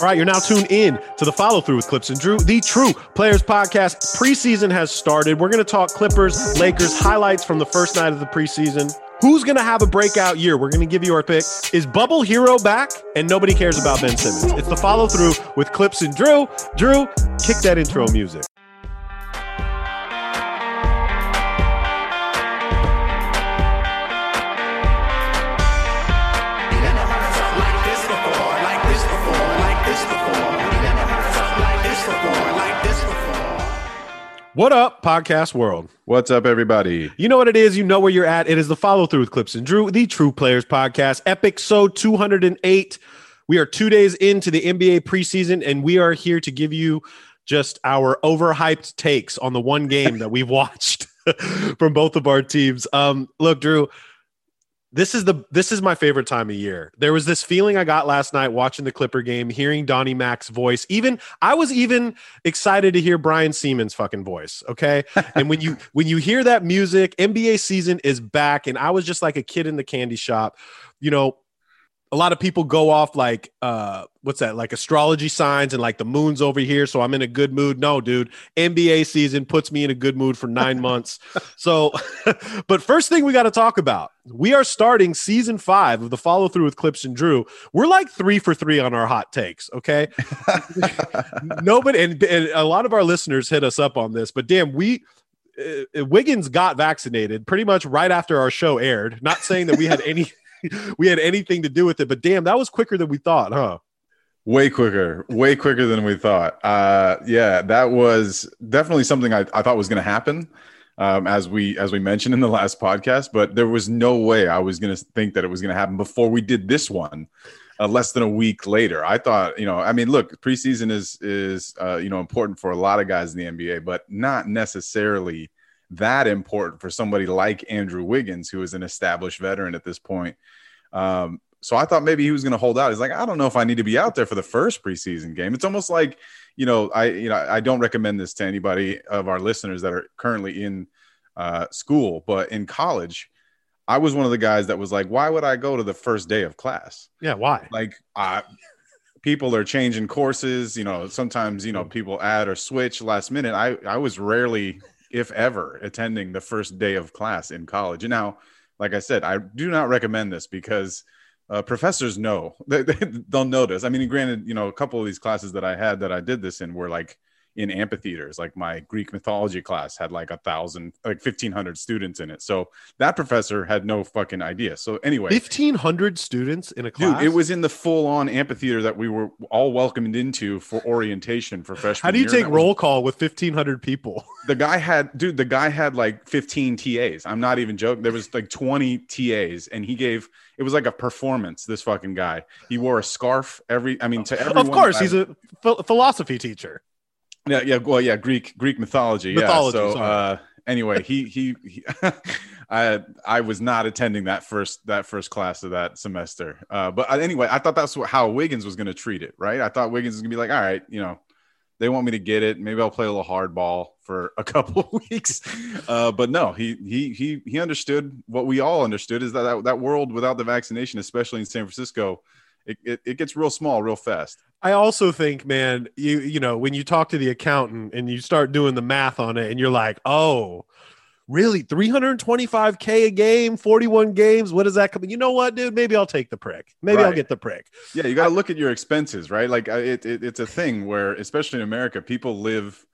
All right, you're now tuned in to the follow through with Clipps and Drew, the True Players Podcast. Preseason has started. We're going to talk Clippers, Lakers, highlights from the first night of the preseason. Who's going to have a breakout year? We're going to give you our pick. Is Bubble Herro back? And nobody cares about Ben Simmons. It's the follow through with Clipps and Drew. Drew, kick that intro music. What up, podcast world? What's up, everybody? You know what it is. You know where you're at. It is the follow through with Clipps and Drew, the True Players Podcast, epic so 208. We are two days into the NBA preseason, and we are here to give you just our overhyped takes on the one game that we've watched from both of our teams. Um, look, Drew, this is the this is my favorite time of year. There was this feeling I got last night watching the Clipper game, hearing Donnie Mac's voice. Even I was even excited to hear Brian Sieman's fucking voice. Okay, and when you when you hear that music, NBA season is back, and I was just like a kid in the candy shop. You know, a lot of people go off like uh what's that like astrology signs and like the moon's over here so i'm in a good mood. No dude nba season puts me in a good mood for nine months. So but first thing we got to talk about we are starting season five of the follow through with clipps and drew. We're like three for three on our hot takes okay? Nobody and, and a lot of our listeners hit us up on this but damn we uh, Wiggins got vaccinated pretty much right after our show aired. Not saying that we had any we had anything to do with it, but damn, that was quicker than we thought, huh? Way quicker, way quicker than we thought. Uh, yeah, that was definitely something I, I thought was going to happen, um, as we as we mentioned in the last podcast. But there was no way I was going to think that it was going to happen before we did this one. Uh, less than a week later, I thought, you know, I mean, look, preseason is is uh, you know important for a lot of guys in the NBA, but not necessarily that important for somebody like Andrew Wiggins, who is an established veteran at this point. Um, so I thought maybe he was going to hold out. He's like, I don't know if I need to be out there for the first preseason game. It's almost like, you know, I you know I don't recommend this to anybody of our listeners that are currently in uh, school, but in college, I was one of the guys that was like, why would I go to the first day of class? Yeah, why? Like, uh, people are changing courses. You know, sometimes you know people add or switch last minute. I I was rarely if ever, attending the first day of class in college. And now, like I said, I do not recommend this because uh, professors know they, they'll notice. I mean, granted, you know, a couple of these classes that I had that I did this in were like in amphitheaters. Like my Greek mythology class had like a thousand, like fifteen hundred students in it. So that professor had no fucking idea. So anyway, fifteen hundred students in a class. Dude, it was in the full-on amphitheater that we were all welcomed into for orientation for freshman. How do you take roll was- call with fifteen hundred people? the guy had dude the guy had like 15 tas i'm not even joking there was like 20 tas and he gave it was like a performance this fucking guy he wore a scarf every i mean to everyone of course, I- he's a ph- philosophy teacher. Yeah yeah well yeah greek greek mythology, Mythology, yeah so uh anyway he he, he I I was not attending that first that first class of that semester. Uh, but uh, anyway, I thought that's what, how Wiggins was going to treat it, right? I thought Wiggins was going to be like, all right, you know, they want me to get it. Maybe I'll play a little hardball for a couple of weeks. Uh, but no, he he he he understood what we all understood is that, that that world without the vaccination, especially in San Francisco, it, it, it gets real small real fast. I also think, man, you you know, when you talk to the accountant and you start doing the math on it, and you're like, oh, really, 325k a game, 41 games. What does that come? You know what, dude? Maybe I'll take the prick. Maybe I'll get the prick. Yeah, you got to look at your expenses, right? Like it, it, it's a thing where, especially in America, people live,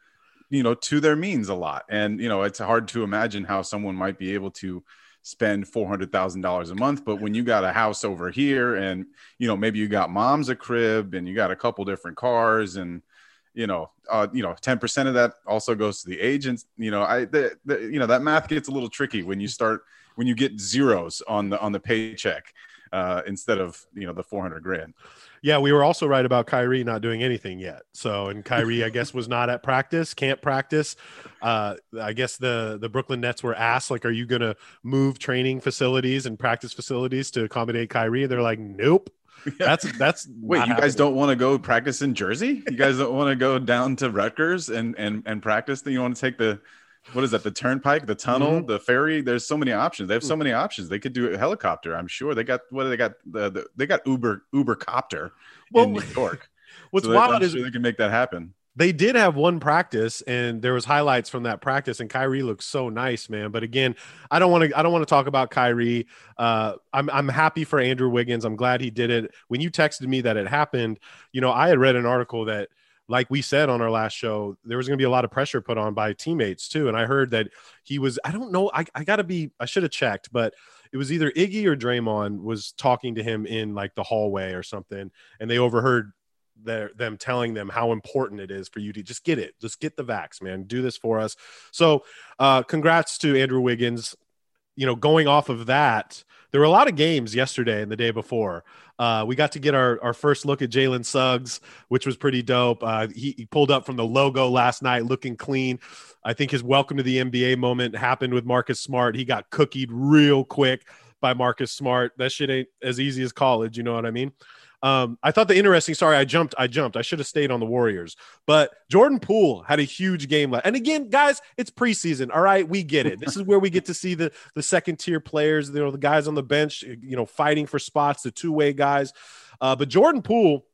you know, to their means a lot, and you know, it's hard to imagine how someone might be able to spend four hundred thousand dollars a month. But when you got a house over here, and you know, maybe you got mom's a crib, and you got a couple different cars, and you know, uh, you know, ten percent of that also goes to the agents. You know, I, the, the, you know, that math gets a little tricky when you start when you get zeros on the on the paycheck uh, instead of you know the four hundred grand. Yeah, we were also right about Kyrie not doing anything yet. So, and Kyrie, I guess, was not at practice, can't practice. Uh, I guess the the Brooklyn Nets were asked, like, "Are you going to move training facilities and practice facilities to accommodate Kyrie?" And they're like, "Nope." That's that's wait. You guys don't want to go practice in Jersey? You guys don't want to go down to Rutgers and and and practice? Then you want to take the what is that? The turnpike, the tunnel, mm-hmm. the ferry. There's so many options. They have so mm. many options. They could do a helicopter. I'm sure they got what do they got. The, the they got Uber Uber copter well, in New York. What's so wild I'm is sure they can make that happen. They did have one practice, and there was highlights from that practice, and Kyrie looks so nice, man. But again, I don't want to. I don't want to talk about Kyrie. Uh, I'm I'm happy for Andrew Wiggins. I'm glad he did it. When you texted me that it happened, you know, I had read an article that like we said on our last show, there was going to be a lot of pressure put on by teammates too. And I heard that he was, I don't know, I, I got to be, I should have checked, but it was either Iggy or Draymond was talking to him in like the hallway or something. And they overheard their, them telling them how important it is for you to just get it, just get the vax, man, do this for us. So, uh, congrats to Andrew Wiggins. You know, going off of that, there were a lot of games yesterday and the day before. Uh, we got to get our, our first look at Jalen Suggs, which was pretty dope. Uh, he, he, pulled up from the logo last night looking clean. I think his welcome to the NBA moment happened with Marcus Smart. He got cookied real quick by Marcus Smart. That shit ain't as easy as college. You know what I mean? Um, I thought the interesting. Sorry, I jumped. I jumped. I should have stayed on the Warriors. But Jordan Poole had a huge game. And again, guys, it's preseason. All right, we get it. This is where we get to see the the second tier players. You know, the guys on the bench. You know, fighting for spots. The two way guys. Uh, but Jordan Poole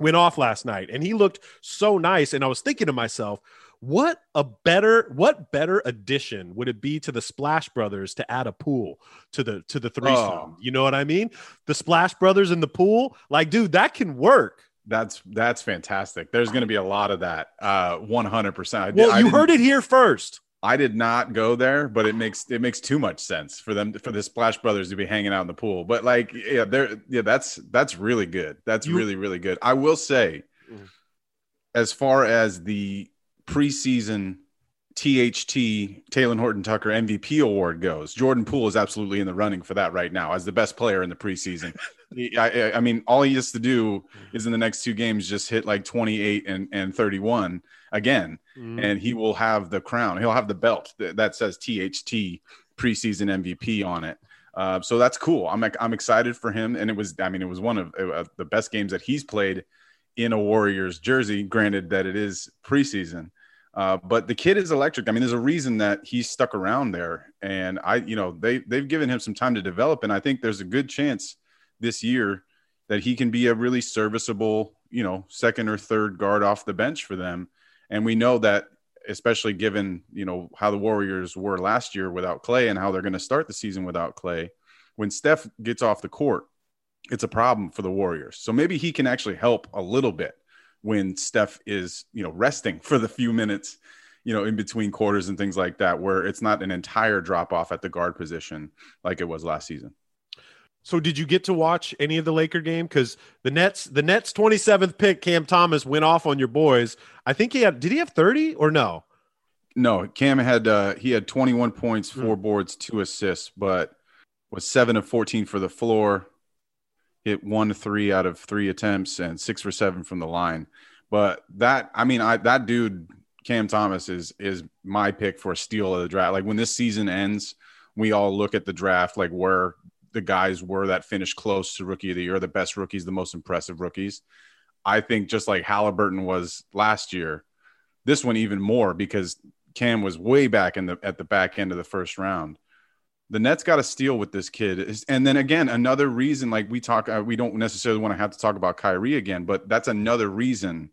went off last night, and he looked so nice. And I was thinking to myself, what a better what better addition would it be to the Splash Brothers to add a pool to the to the threesome? Oh. You know what I mean? The Splash Brothers in the pool, like, dude, that can work. That's that's fantastic. There's going to be a lot of that. Uh, 100. percent Well, you heard it here first. I did not go there, but it makes it makes too much sense for them for the Splash Brothers to be hanging out in the pool. But like, yeah, they're yeah, that's that's really good. That's you, really really good. I will say, mm. as far as the preseason THT Talen Horton Tucker MVP award goes, Jordan Poole is absolutely in the running for that right now as the best player in the preseason. I, I, mean, all he has to do is in the next two games just hit like 28 and, and 31 again, mm. and he will have the crown. He'll have the belt that, that says THT preseason MVP on it. Uh, so that's cool. I'm I'm excited for him, and it was I mean it was one of uh, the best games that he's played in a Warriors jersey. Granted that it is preseason, uh, but the kid is electric. I mean, there's a reason that he's stuck around there, and I, you know, they they've given him some time to develop, and I think there's a good chance this year that he can be a really serviceable, you know, second or third guard off the bench for them. And we know that, especially given you know how the Warriors were last year without Clay and how they're going to start the season without Clay, when Steph gets off the court, it's a problem for the Warriors. So maybe he can actually help a little bit when Steph is, you know, resting for the few minutes, you know, in between quarters and things like that, where it's not an entire drop off at the guard position like it was last season. So did you get to watch any of the Laker game? Because the Nets, the Nets 27th pick, Cam Thomas went off on your boys. I think he had did he have 30 or no? No, Cam had uh he had 21 points, four mm. boards, two assists, but was seven of 14 for the floor, hit one three out of three attempts and six for seven from the line. But that, I mean, I that dude Cam Thomas is is my pick for a steal of the draft. Like when this season ends, we all look at the draft like where the guys were that finished close to rookie of the year, the best rookies, the most impressive rookies. I think just like Halliburton was last year, this one even more because Cam was way back in the at the back end of the first round the Nets got to steal with this kid. And then again, another reason, like we talk, uh, we don't necessarily want to have to talk about Kyrie again, but that's another reason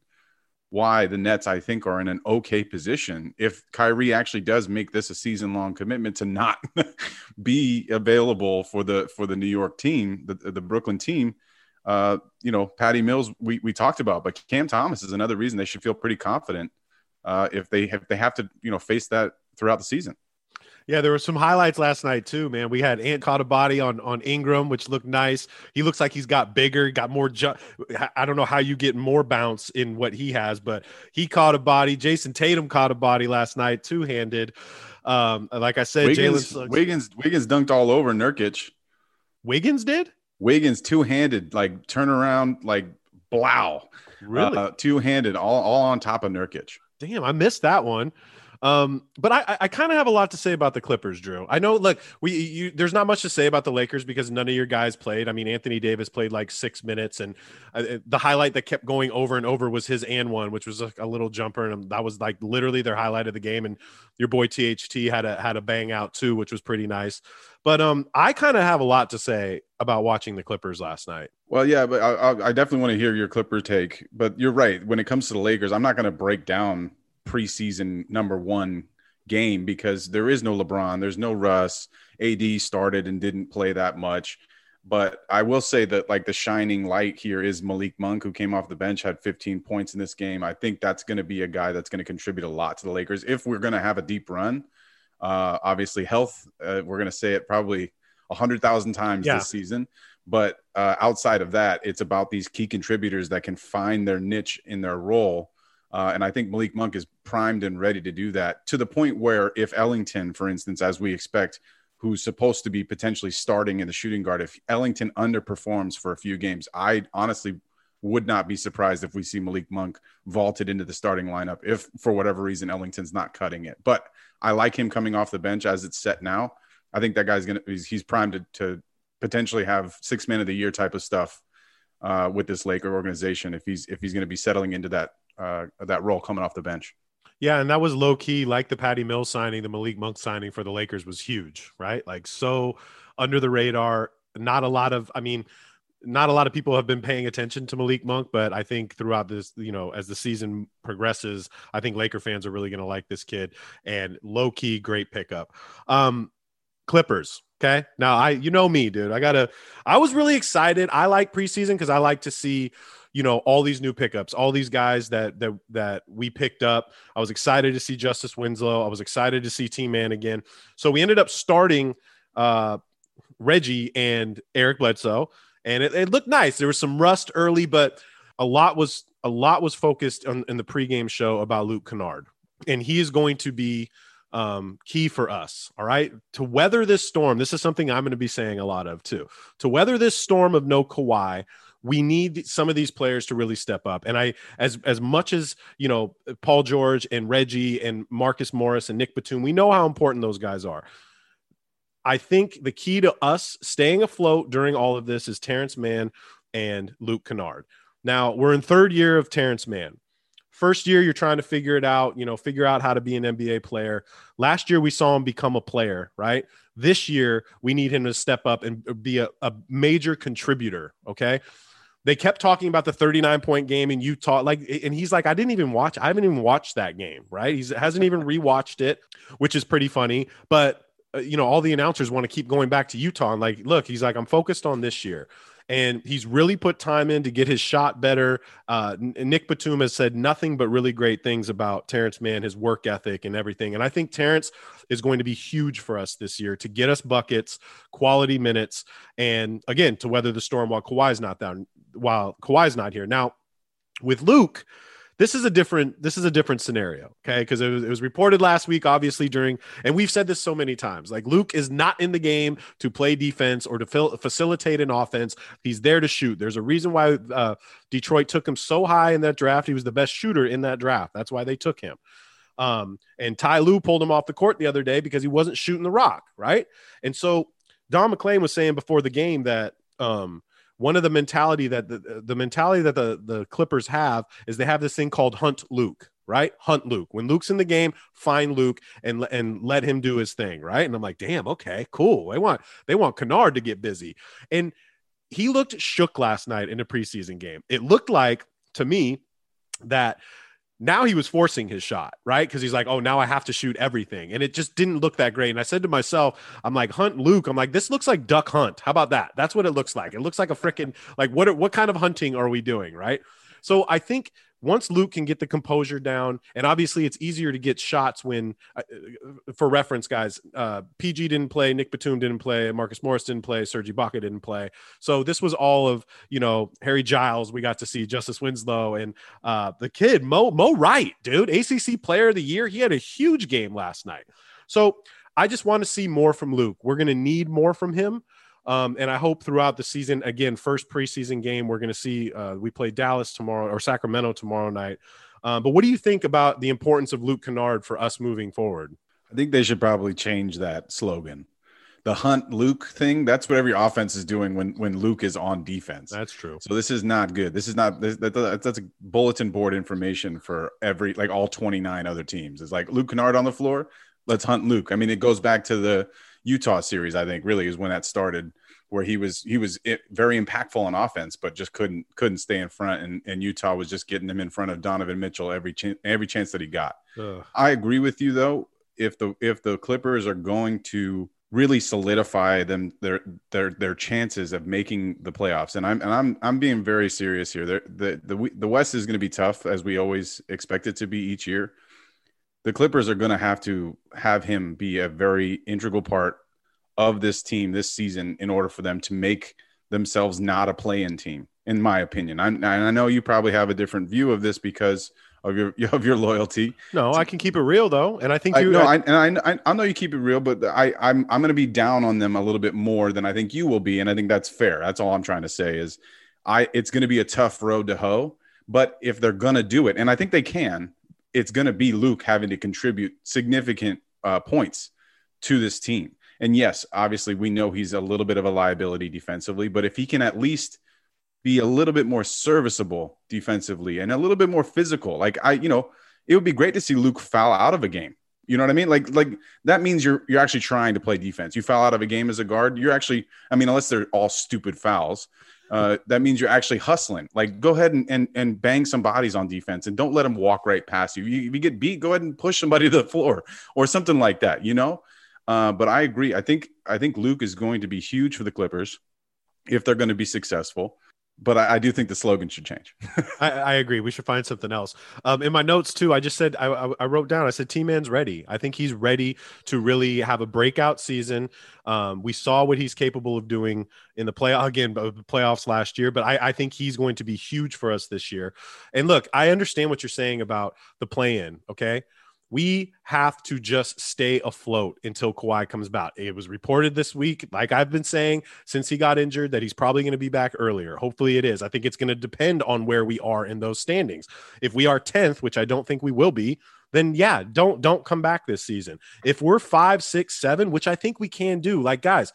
why the Nets, I think, are in an okay position. If Kyrie actually does make this a season long commitment to not be available for the for the New York team, the, the Brooklyn team, uh, you know, Patty Mills, we, we talked about, but Cam Thomas is another reason they should feel pretty confident uh, if they if they have to, you know, face that throughout the season. Yeah, there were some highlights last night too, man. We had Ant caught a body on on Ingram, which looked nice. He looks like he's got bigger, got more. Ju- I don't know how you get more bounce in what he has, but he caught a body. Jayson Tatum caught a body last night, two handed. Um, like I said, Wiggins, Wiggins, Wiggins dunked all over Nurkic. Wiggins did. Wiggins two handed, like turn around, like blow, really uh, two handed, all all on top of Nurkic. Damn, I missed that one. Um, but I, I kind of have a lot to say about the Clippers, Drew. I know, look, we you, there's not much to say about the Lakers because none of your guys played. I mean, Anthony Davis played like six minutes, and uh, the highlight that kept going over and over was his and one, which was a, a, little jumper, and that was like literally their highlight of the game. And your boy THT had a had a bang out too, which was pretty nice. But um, I kind of have a lot to say about watching the Clippers last night. Well, yeah, but I, I definitely want to hear your Clipper take. But you're right. When it comes to the Lakers, I'm not going to break down preseason number one game because there is no LeBron, there's no Russ. AD started and didn't play that much. But I will say that like the shining light here is Malik Monk, who came off the bench, had 15 points in this game. I think that's going to be a guy that's going to contribute a lot to the Lakers if we're going to have a deep run. Uh, obviously, health, uh, we're going to say it probably a hundred thousand times yeah. this season. But uh, outside of that, it's about these key contributors that can find their niche in their role uh, and I think Malik Monk is primed and ready to do that to the point where if Ellington, for instance, as we expect, who's supposed to be potentially starting in the shooting guard, if Ellington underperforms for a few games, I honestly would not be surprised if we see Malik Monk vaulted into the starting lineup if for whatever reason Ellington's not cutting it. But I like him coming off the bench as it's set now. I think that guy's gonna he's, he's primed to, to, potentially have six man of the year type of stuff uh, with this Laker organization if he's if he's going to be settling into that uh, that role coming off the bench. Yeah, and that was low key, like the Patty Mills signing, the Malik Monk signing for the Lakers was huge, right? Like so under the radar. Not a lot of, I mean, not a lot of people have been paying attention to Malik Monk, but I think throughout this, you know, as the season progresses, I think Laker fans are really going to like this kid and low key great pickup. Um, Clippers. Okay. Now I, you know me, dude. I gotta, I was really excited. I like preseason because I like to see you know all these new pickups all these guys that that that we picked up i was excited to see justice winslow i was excited to see team man again so we ended up starting uh reggie and eric bledsoe and it, it looked nice there was some rust early but a lot was a lot was focused on in the pregame show about luke kennard and he is going to be um, key for us. All right. To weather this storm, this is something I'm going to be saying a lot of too. To weather this storm of no Kawhi, we need some of these players to really step up. And I, as as much as you know, Paul George and Reggie and Marcus Morris and Nick Batum, we know how important those guys are. I think the key to us staying afloat during all of this is Terance Mann and Luke Kennard. Now we're in third year of Terance Mann. First year, you're trying to figure it out, you know, figure out how to be an NBA player. Last year, we saw him become a player, right? This year, we need him to step up and be a, a major contributor. Okay they kept talking about the 39 point game in Utah. Like, and he's like, I didn't even watch, I haven't even watched that game, right? He hasn't even rewatched it, which is pretty funny. But, uh, you know, all the announcers want to keep going back to Utah. And like, look, he's like, I'm focused on this year. And he's really put time in to get his shot better. Uh, Nick Batum has said nothing but really great things about Terance Mann, his work ethic, and everything. And I think Terance is going to be huge for us this year to get us buckets, quality minutes, and again to weather the storm while Kawhi's not down while Kawhi's not here. Now, with Luke, this is a different this is a different scenario okay? Because it, it was, reported last week obviously during and we've said this so many times like luke is not in the game to play defense or to fil- facilitate an offense. He's there to shoot. There's a reason why uh, detroit took him so high in that draft. He was the best shooter in that draft. That's why they took him. Um, and Ty Lue pulled him off the court the other day because he wasn't shooting the rock right? And so don maclean was saying before the game that um, one of the mentality that the, the mentality that the, the Clippers have is they have this thing called hunt Luke, right? Hunt Luke. When Luke's in the game, find Luke and and let him do his thing, right? And I'm like, damn, okay, cool. They want they want Kennard to get busy, and he looked shook last night in a preseason game. It looked like to me that now he was forcing his shot, right? Because he's like, oh, now I have to shoot everything. And it just didn't look that great. And I said to myself, I'm like, Hunt Luke, I'm like, this looks like duck hunt. How about that? That's what it looks like. It looks like a freaking, like, what, what kind of hunting are we doing, right? So I think once Luke can get the composure down, and obviously it's easier to get shots when, uh, for reference, guys, uh, PG didn't play, Nick Batum didn't play, Marcus Morris didn't play, Serge Ibaka didn't play. So this was all of you know Harry Giles. We got to see Justice Winslow and uh, the kid Mo Mo Wright, dude, ACC Player of the Year. He had a huge game last night. So I just want to see more from Luke. We're going to need more from him. Um, and I hope throughout the season, again, first preseason game, we're going to see. Uh, we play Dallas tomorrow or Sacramento tomorrow night. Um, but what do you think about the importance of Luke Kennard for us moving forward? I think they should probably change that slogan. The hunt Luke thing, that's what every offense is doing when when Luke is on defense. That's true. So this is not good. This is not this, that, that's a bulletin board information for every like all 29 other teams. It's like Luke Kennard on the floor, let's hunt Luke. I mean, it goes back to the Utah series, I think, really is when that started, where he was he was very impactful on offense, but just couldn't couldn't stay in front, and, and Utah was just getting him in front of Donovan Mitchell every ch- every chance that he got. Ugh. I agree with you though. If the if the Clippers are going to really solidify them their their their chances of making the playoffs, and I'm and I'm I'm being very serious here. the the the West is going to be tough as we always expect it to be each year the Clippers are going to have to have him be a very integral part of this team this season in order for them to make themselves not a play-in team, in my opinion. I, I know you probably have a different view of this because of your of your loyalty. No, I can keep it real though, and I think you. I, no, I, and I, I know you keep it real, but I I'm I'm going to be down on them a little bit more than I think you will be, and I think that's fair. That's all I'm trying to say is, I it's going to be a tough road to hoe, but if they're going to do it, and I think they can, it's going to be Luke having to contribute significant uh, points to this team. And yes, obviously, we know he's a little bit of a liability defensively, but if he can at least be a little bit more serviceable defensively and a little bit more physical, like I, you know, it would be great to see Luke foul out of a game. You know what I mean? Like, like that means you're you're actually trying to play defense. You foul out of a game as a guard, you're actually, I mean, unless they're all stupid fouls, uh, that means you're actually hustling. Like, go ahead and, and, and bang some bodies on defense and don't let them walk right past you. you. If you get beat, go ahead and push somebody to the floor or something like that, you know? Uh, but I agree. I think I think Luke is going to be huge for the Clippers if they're going to be successful but I, I, do think the slogan should change. I, I, agree. We should find something else. Um, in my notes too, I just said I, I, wrote down. I said T Man's ready. I think he's ready to really have a breakout season. Um, we saw what he's capable of doing in the play again, the playoffs last year. But I, think he's going to be huge for us this year. And look, I understand what you're saying about the play in. Okay, we have to just stay afloat until Kawhi comes back. It was reported this week, like I've been saying since he got injured, that he's probably going to be back earlier. Hopefully, it is. I think it's going to depend on where we are in those standings. If we are 10th, which I don't think we will be, then yeah, don't don't come back this season. If we're five, six, seven, which I think we can do, like guys,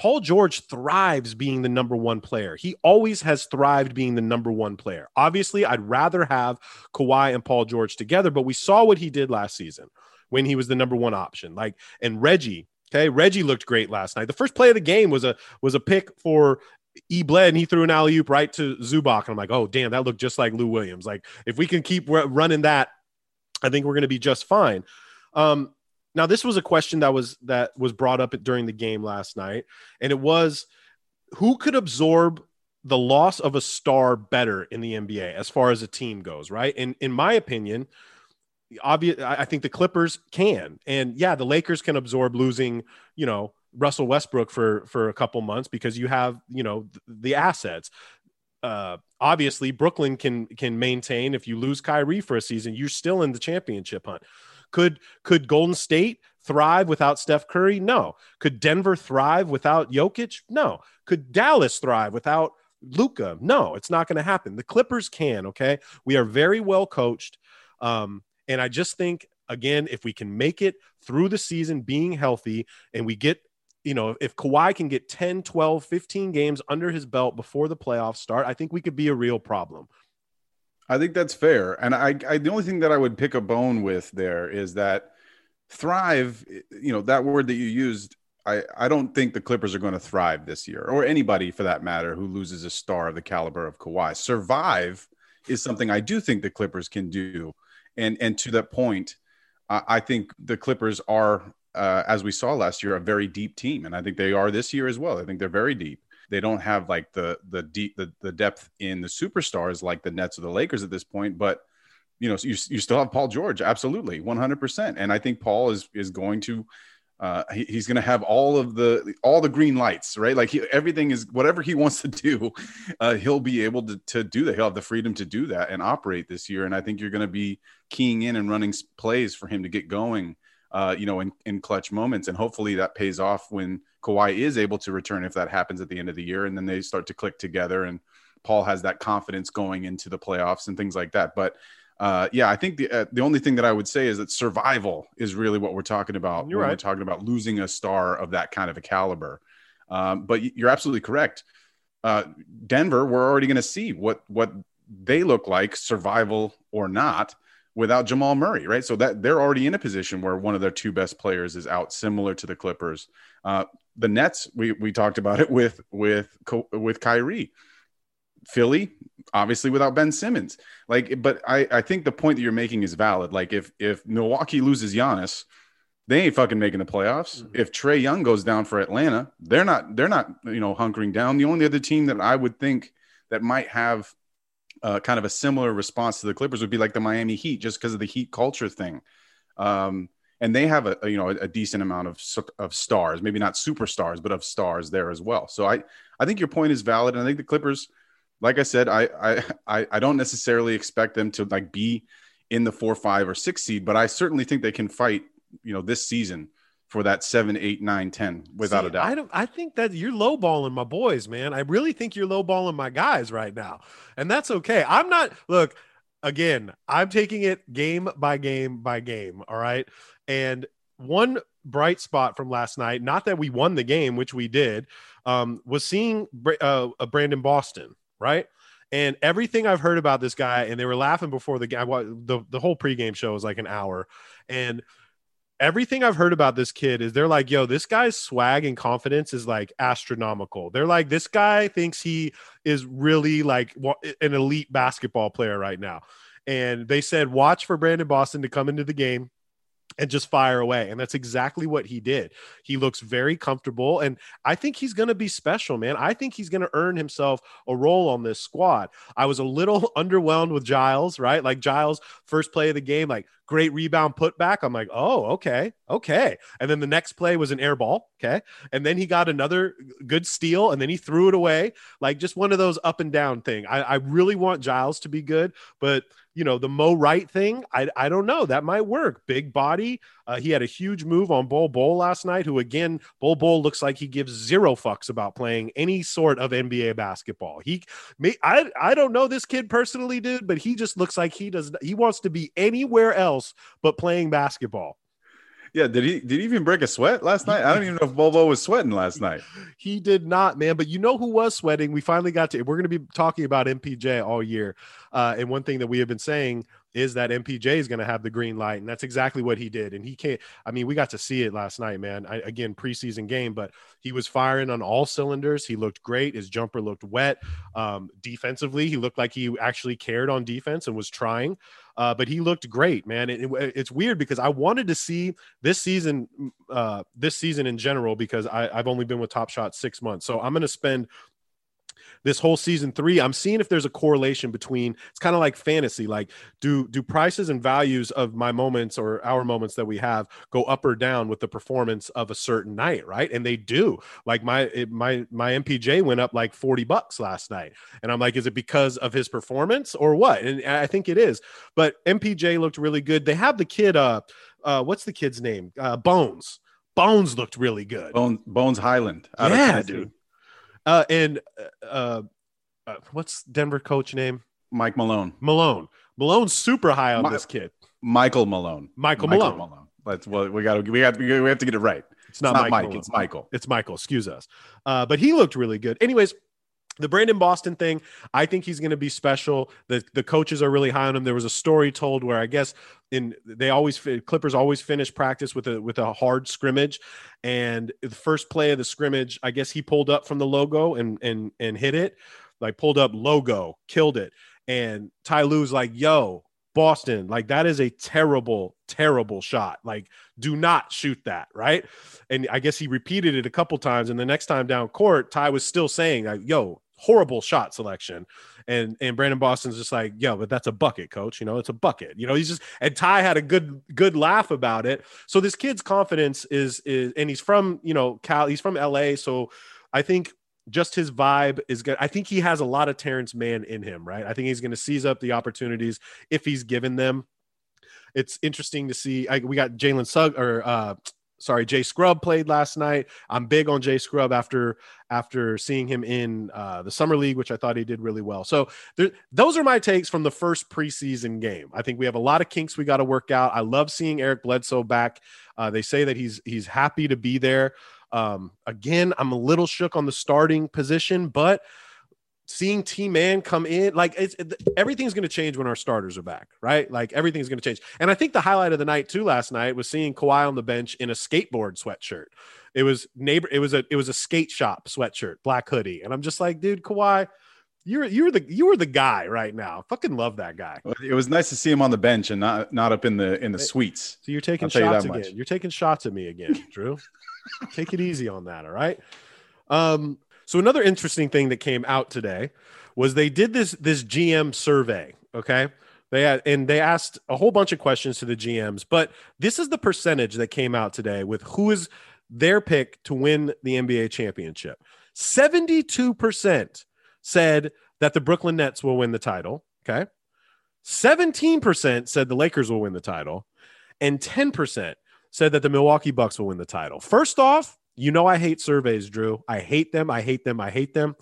Paul George thrives being the number one player. He always has thrived being the number one player. Obviously, I'd rather have Kawhi and Paul George together, but we saw what he did last season when he was the number one option. Like, and Reggie, okay, Reggie looked great last night. The first play of the game was a was a pick for E bled and he threw an alley oop right to Zubac. And I'm like, oh, damn, that looked just like Lou Williams. Like, if we can keep running that, I think we're going to be just fine. Um, now, this was a question that was that was brought up during the game last night, and it was who could absorb the loss of a star better in the NBA as far as a team goes, right? And in my opinion, obvious I think the Clippers can. And yeah, the Lakers can absorb losing, you know, Russell Westbrook for for a couple months because you have, you know, the assets. Uh obviously Brooklyn can can maintain if you lose Kyrie for a season, you're still in the championship hunt. Could could Golden State thrive without Steph Curry? No. Could Denver thrive without Jokic? No. Could Dallas thrive without Luka? No, it's not going to happen. The Clippers can. Okay, we are very well coached, um, and I just think again, if we can make it through the season being healthy, and we get you know, if Kawhi can get 10, 12, 15 games under his belt before the playoffs start, I think we could be a real problem. I think that's fair. And I, I, the only thing that I would pick a bone with there is that thrive, you know, that word that you used, I, I don't think the Clippers are going to thrive this year, or anybody for that matter who loses a star of the caliber of Kawhi. Survive is something I do think the Clippers can do. And, and to that point, I, I think the Clippers are, uh, as we saw last year, a very deep team. And I think they are this year as well. I think they're very deep. They don't have like the the deep the, the depth in the superstars like the Nets or the Lakers at this point, but you know, you, you still have Paul George, absolutely, 100%. And I think Paul is is going to uh, he, he's going to have all of the all the green lights, right? Like he, everything is whatever he wants to do, uh, he'll be able to to do that. He'll have the freedom to do that and operate this year. And I think you're going to be keying in and running plays for him to get going, uh, you know, in, in clutch moments. And hopefully that pays off when Kawhi is able to return, if that happens at the end of the year, and then they start to click together and Paul has that confidence going into the playoffs and things like that. But uh, yeah, I think the uh, the only thing that I would say is that survival is really what we're talking about You're when right. we're talking about losing a star of that kind of a caliber. Um, but you're absolutely correct. Uh, Denver, we're already going to see what what they look like, survival or not, without Jamal Murray, right? So that they're already in a position where one of their two best players is out, similar to the Clippers. Uh, the Nets, we we talked about it with with with Kyrie. Philly, obviously without Ben Simmons. Like, but I, I think the point that you're making is valid. Like, if if Milwaukee loses Giannis, they ain't fucking making the playoffs. Mm-hmm. If Trae Young goes down for Atlanta, they're not they're not you know hunkering down. The only other team that I would think that might have uh, kind of a similar response to the Clippers would be like the Miami Heat, just because of the Heat culture thing. Um, and they have a, a you know a, decent amount of of stars, maybe not superstars, but of stars there as well. So I I think your point is valid, and I think the Clippers like I said, I, I I don't necessarily expect them to like be in the four, five, or six seed, but I certainly think they can fight, you know, this season for that seven, eight, nine, ten, without See, a doubt. I don't. I think that you're lowballing my boys, man. I really think you're lowballing my guys right now, and that's okay. I'm not. Look, again, I'm taking it game by game by game. All right, and one bright spot from last night, not that we won the game, which we did, um, was seeing uh, Brandon Boston right? And everything I've heard about this guy, and they were laughing before the game. The the whole pregame show was like an hour, and everything I've heard about this kid is they're like, yo, this guy's swag and confidence is like astronomical. They're like, this guy thinks he is really like an elite basketball player right now. And they said, watch for Brandon Boston to come into the game and just fire away. And that's exactly what he did. He looks very comfortable. And I think he's going to be special, man. I think he's going to earn himself a role on this squad. I was a little underwhelmed with Giles, right? Like Giles, first play of the game, like great rebound putback. I'm like, oh, okay, okay. And then the next play was an air ball. Okay. And then he got another good steal and then he threw it away. Like just one of those up and down thing. I, I really want Giles to be good, but you know, the Mo Wright thing, I, I don't know. That might work. Big body. Uh, he had a huge move on Bol Bol last night, who again, Bol Bol looks like he gives zero fucks about playing any sort of NBA basketball. He may I I don't know this kid personally, dude, but he just looks like he does he wants to be anywhere else but playing basketball. Yeah, did he did he even break a sweat last night? I don't even know if Bobo was sweating last night. He did not, man. But you know who was sweating? We finally got to. We're going to be talking about MPJ all year, uh, and one thing that we have been saying is that MPJ is going to have the green light, and that's exactly what he did. And he can't. I mean, we got to see it last night, man. I, again, preseason game, but he was firing on all cylinders. He looked great. His jumper looked wet. Um, defensively, he looked like he actually cared on defense and was trying. Uh, but he looked great, man. It, it, it's weird because I wanted to see this season, uh, this season in general, because I, I've only been with Top Shot six months. So I'm going to spend this whole season three i'm seeing if there's a correlation between it's kind of like fantasy like do do prices and values of my moments or our moments that we have go up or down with the performance of a certain night right? And they do. Like my it, my my mpj went up like 40 bucks last night. And i'm like is it because of his performance or what? And i think it is. But mpj looked really good. They have the kid uh uh what's the kid's name? Uh bones. Bones looked really good. Bones, Bones Hyland. yeah dude uh, and uh, uh, what's Denver coach name? Mike Malone. Malone. Malone's super high on My, this kid. Michael Malone. Michael, Michael Malone. Malone. Let's well, we got to we got we have to get it right. It's not, it's not Mike. Mike it's Michael. It's Michael. Excuse us. Uh, but he looked really good. Anyways, the Brandon Boston thing, I think he's going to be special. The the coaches are really high on him. There was a story told where I guess in they always Clippers always finish practice with a with a hard scrimmage, and the first play of the scrimmage, I guess he pulled up from the logo and and and hit it, like pulled up logo, killed it, and Ty Lue's like, "Yo, Boston, like that is a terrible, terrible shot. Like, do not shoot that, right? And I guess he repeated it a couple times. And the next time down court, Ty was still saying, like, yo, horrible shot selection. And and Brandon Boston's just like, yo, but that's a bucket, coach. You know, it's a bucket. You know, he's just and Ty had a good good laugh about it. So this kid's confidence is is and he's from, you know, Cal, he's from LA. So I think just his vibe is good. I think he has a lot of Terance Mann in him, right? I think he's going to seize up the opportunities if he's given them. It's interesting to see. I, we got Jalen Sugg or uh, sorry, Jay Scrubb played last night. I'm big on Jay Scrubb after after seeing him in uh, the summer league, which I thought he did really well. So there, those are my takes from the first preseason game. I think we have a lot of kinks we got to work out. I love seeing Eric Bledsoe back. Uh, they say that he's he's happy to be there. Um, again, I'm a little shook on the starting position, but seeing T Man come in, like it's it, everything's going to change when our starters are back, right? Like everything's going to change. And I think the highlight of the night too last night was seeing Kawhi on the bench in a skateboard sweatshirt. It was neighbor. It was a it was a skate shop sweatshirt, black hoodie, and I'm just like, dude, Kawhi. You're you're the you were the guy right now. Fucking love that guy. It was nice to see him on the bench and not not up in the in the suites. So you're taking shots you again. You're taking shots at me again, Drew. Take it easy on that, all right? Um, so another interesting thing that came out today was they did this this GM survey. Okay, they had and they asked a whole bunch of questions to the GMs, but this is the percentage that came out today with who is their pick to win the NBA championship. Seventy-two percent said that the Brooklyn Nets will win the title. Okay, seventeen percent said the Lakers will win the title, and ten percent said that the Milwaukee Bucks will win the title. First off, you know, I hate surveys, Drew. I hate them. I hate them. I hate them.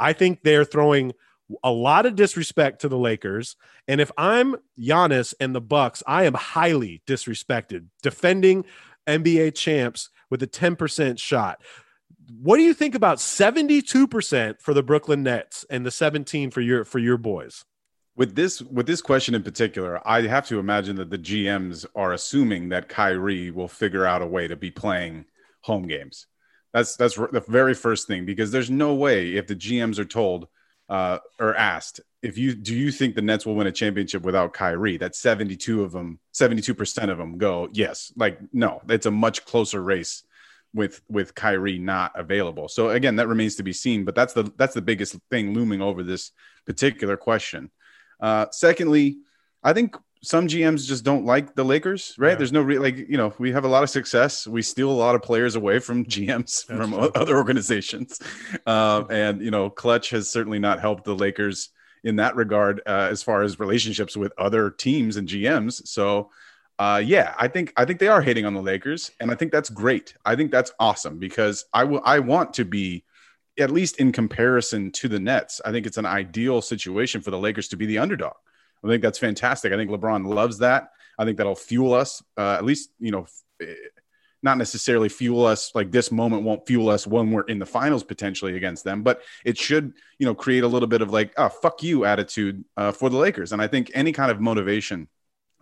I think they're throwing a lot of disrespect to the Lakers. And if I'm Giannis and the Bucks, I am highly disrespected defending NBA champs with a 10% shot. What do you think about 72% for the Brooklyn Nets and the 17 for your for your boys? With this with this question in particular, I have to imagine that the GMs are assuming that Kyrie will figure out a way to be playing home games. That's that's the very first thing because there's no way if the GMs are told uh, or asked if you do you think the Nets will win a championship without Kyrie? That 72 of them, 72 percent of them go yes. Like no, it's a much closer race with with Kyrie not available. So again, that remains to be seen. But that's the that's the biggest thing looming over this particular question. Uh, secondly, I think some GMs just don't like the Lakers, right? Yeah. There's no re- like you know we have a lot of success. We steal a lot of players away from GMs That's from true. other organizations, uh, and you know Klutch has certainly not helped the Lakers in that regard uh, as far as relationships with other teams and GMs. So. Uh, yeah, I think I think they are hating on the Lakers, and I think that's great. I think that's awesome because I will I want to be at least in comparison to the Nets. I think it's an ideal situation for the Lakers to be the underdog. I think that's fantastic. I think LeBron loves that. I think that'll fuel us, uh, at least, you know, eh, not necessarily fuel us like this moment won't fuel us when we're in the finals potentially against them, but it should, you know, create a little bit of like, oh, fuck you attitude uh, for the Lakers. And I think any kind of motivation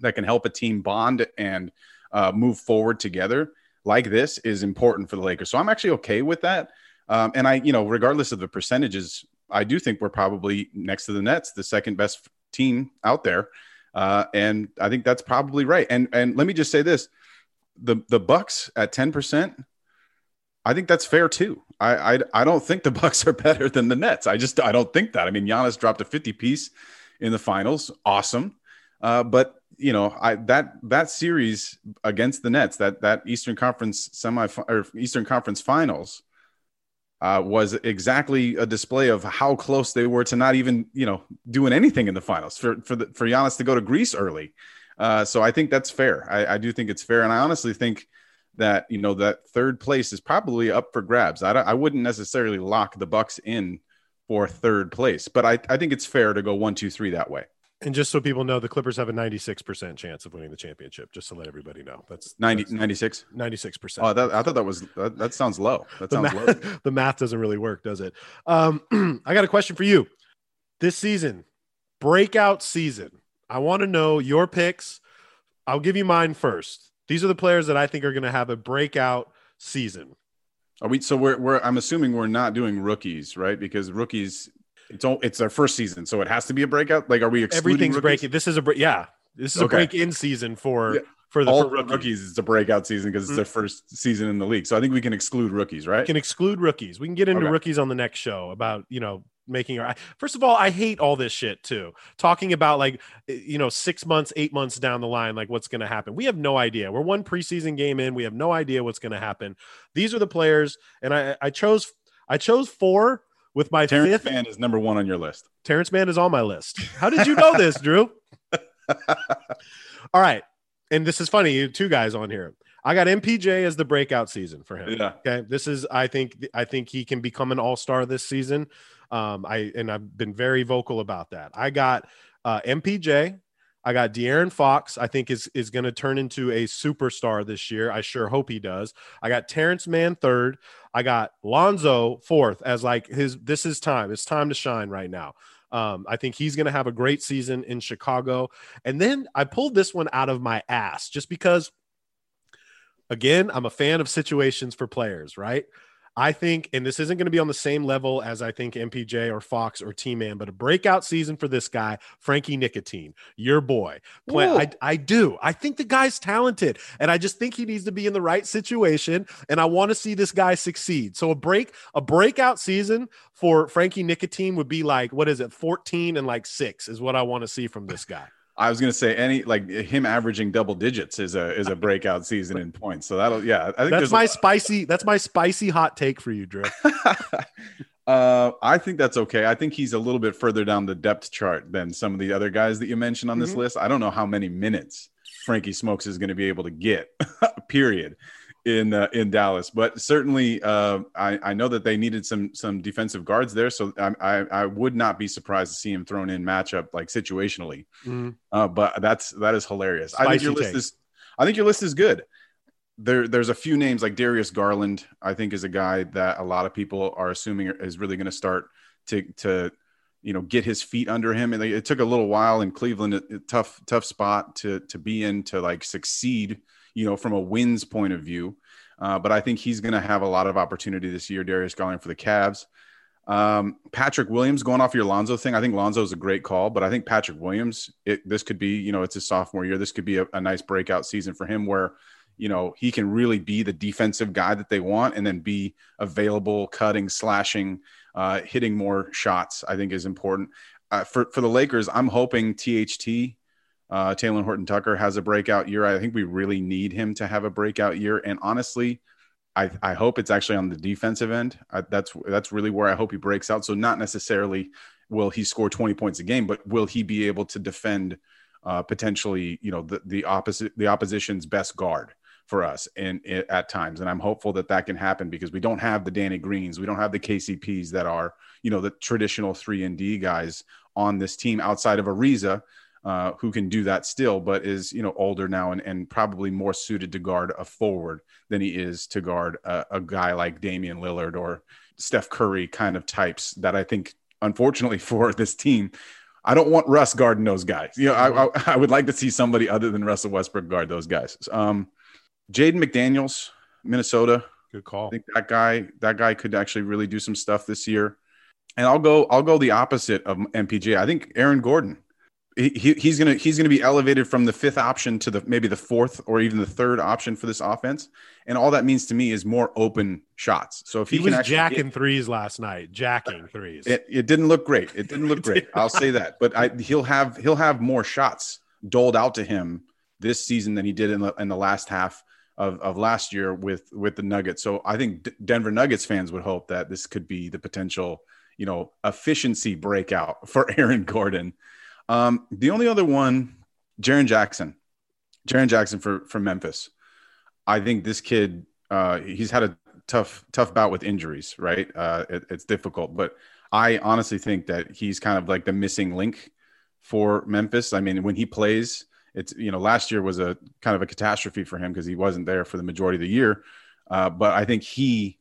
that can help a team bond and uh, move forward together like this is important for the Lakers. So I'm actually okay with that. Um, and I, you know, regardless of the percentages, I do think we're probably next to the Nets, the second best team out there. Uh, and I think that's probably right. And and let me just say this: the the Bucks at ten percent, I think that's fair too. I, I I don't think the Bucks are better than the Nets. I just I don't think that. I mean, Giannis dropped a fifty piece in the finals, awesome. Uh, but you know, I that that series against the Nets, that that Eastern Conference semi or Eastern Conference Finals, uh, was exactly a display of how close they were to not even you know doing anything in the finals for for the, for Giannis to go to Greece early. Uh, so I think that's fair. I, I, do think it's fair, and I honestly think that you know that third place is probably up for grabs. I, I wouldn't necessarily lock the Bucks in for third place, but I, I think it's fair to go one, two, three that way. And just so people know, the Clippers have a 96% chance of winning the championship, just to let everybody know. That's 90, 96? 96%. Oh, that, I thought that was, that, that sounds low. That sounds the math, low. the math doesn't really work, does it? Um, I got a question for you. This season, breakout season, I want to know your picks. I'll give you mine first. These are the players that I think are going to have a breakout season. Are we, so we're, we're, I'm assuming we're not doing rookies, right? Because rookies it's all it's their first season, so it has to be a breakout. Like, are we everything's rookies? breaking? This is a yeah. This is a break-in season for Yeah. for the All for rookies. rookies. It's a breakout season because it's their mm-hmm. first season in the league. So I think we can exclude rookies, right? We can exclude rookies. We can get into Okay. rookies on the next show about you know making our. First of all, I hate all this shit too. Talking about like eh, you know six months, eight months down the line, like what's going to happen. We have no idea. We're one preseason game in. We have no idea what's going to happen. These are the players, and I I chose I chose four with my Terance fifth. Mann is number one on your list. Terance Mann is on my list. How did you know this, Drew? All right. And this is funny, you two guys on here. I got MPJ as the breakout season for him. Yeah. Okay. This is I think I think he can become an all-star this season. Um, I and I've been very vocal about that. I got uh MPJ, I got De'Aaron Fox, I think is is going to turn into a superstar this year. I sure hope he does. I got Terance Mann third. I got Lonzo fourth as like his this is time. It's time to shine right now. Um, I think he's going to have a great season in Chicago. And then I pulled this one out of my ass just because, again, I'm a fan of situations for players, right? I think, and this isn't going to be on the same level as I think MPJ or Fox or T Man, but a breakout season for this guy, Frankie Nicotine, your boy. Play, I, I do. I think the guy's talented, and I just think he needs to be in the right situation. And I want to see this guy succeed. So a break, a breakout season for Frankie Nicotine would be like, what is it, 14 and like six is what I want to see from this guy. I was going to say any like him averaging double digits is a is a breakout season in points. So that'll yeah. I think That's my spicy. That's my spicy hot take for you, Drew. uh, I think that's okay. I think he's a little bit further down the depth chart than some of the other guys that you mentioned on this Mhm. list. I don't know how many minutes Frankie Smokes is going to be able to get. period. In uh, in Dallas, but certainly uh, I, I know that they needed some some defensive guards there, so I, I I would not be surprised to see him thrown in matchup like situationally. Mm. Uh, but that's that is hilarious. I think Spicy your list take. is I think your list is good. There there's a few names like Darius Garland. I think is a guy that a lot of people are assuming is really going to start to to you know get his feet under him. And it took a little while in Cleveland, a, a tough tough spot to to be in to like succeed. You know from a wins point of view. Uh, but I think he's going to have a lot of opportunity this year. Darius Garland for the Cavs. Um, Patrick Williams going off your Lonzo thing. I think Lonzo is a great call, but I think Patrick Williams, it, this could be, you know, it's his sophomore year. This could be a, a nice breakout season for him where, you know, he can really be the defensive guy that they want and then be available, cutting, slashing, uh, hitting more shots, I think is important. Uh, for, for the Lakers, I'm hoping THT, uh, Talen Horton Tucker has a breakout year. I think we really need him to have a breakout year. And honestly, I, I hope it's actually on the defensive end. I, that's that's really where I hope he breaks out. So not necessarily will he score 20 points a game, but will he be able to defend uh, potentially, you know, the, the opposite the opposition's best guard for us and at times. And I'm hopeful that that can happen because we don't have the Danny Greens, we don't have the KCPs that are, you know, the traditional three and D guys on this team outside of Ariza, uh, who can do that still, but is you know older now and, and probably more suited to guard a forward than he is to guard a, a guy like Damian Lillard or Steph Curry kind of types that I think, unfortunately for this team, I don't want Russ guarding those guys. You know, I, I, I would like to see somebody other than Russell Westbrook guard those guys. Um, Jaden McDaniels, Minnesota. Good call. I think that guy that guy could actually really do some stuff this year. And I'll go I'll go the opposite of MPJ. I think Aaron Gordon. He, he- he's gonna he's gonna be elevated from the fifth option to the maybe the fourth or even the third option for this offense. And all that means to me is more open shots. So if he, He, was jacking get- threes last night. Jacking threes. it, it didn't look great. It didn't look great. I'll say that. But I, he'll have he'll have more shots doled out to him this season than he did in the in the last half of, of last year with with the Nuggets. So I think D- Denver Nuggets fans would hope that this could be the potential you know efficiency breakout for Aaron Gordon. Um, the only other one, Jaren Jackson, Jaren Jackson for for Memphis. I think this kid uh, he's had a tough tough bout with injuries, right? Uh, it, it's difficult, but I honestly think that he's kind of like the missing link for Memphis. I mean, when he plays, it's you know last year was a kind of a catastrophe for him because he wasn't there for the majority of the year. Uh, but I think he,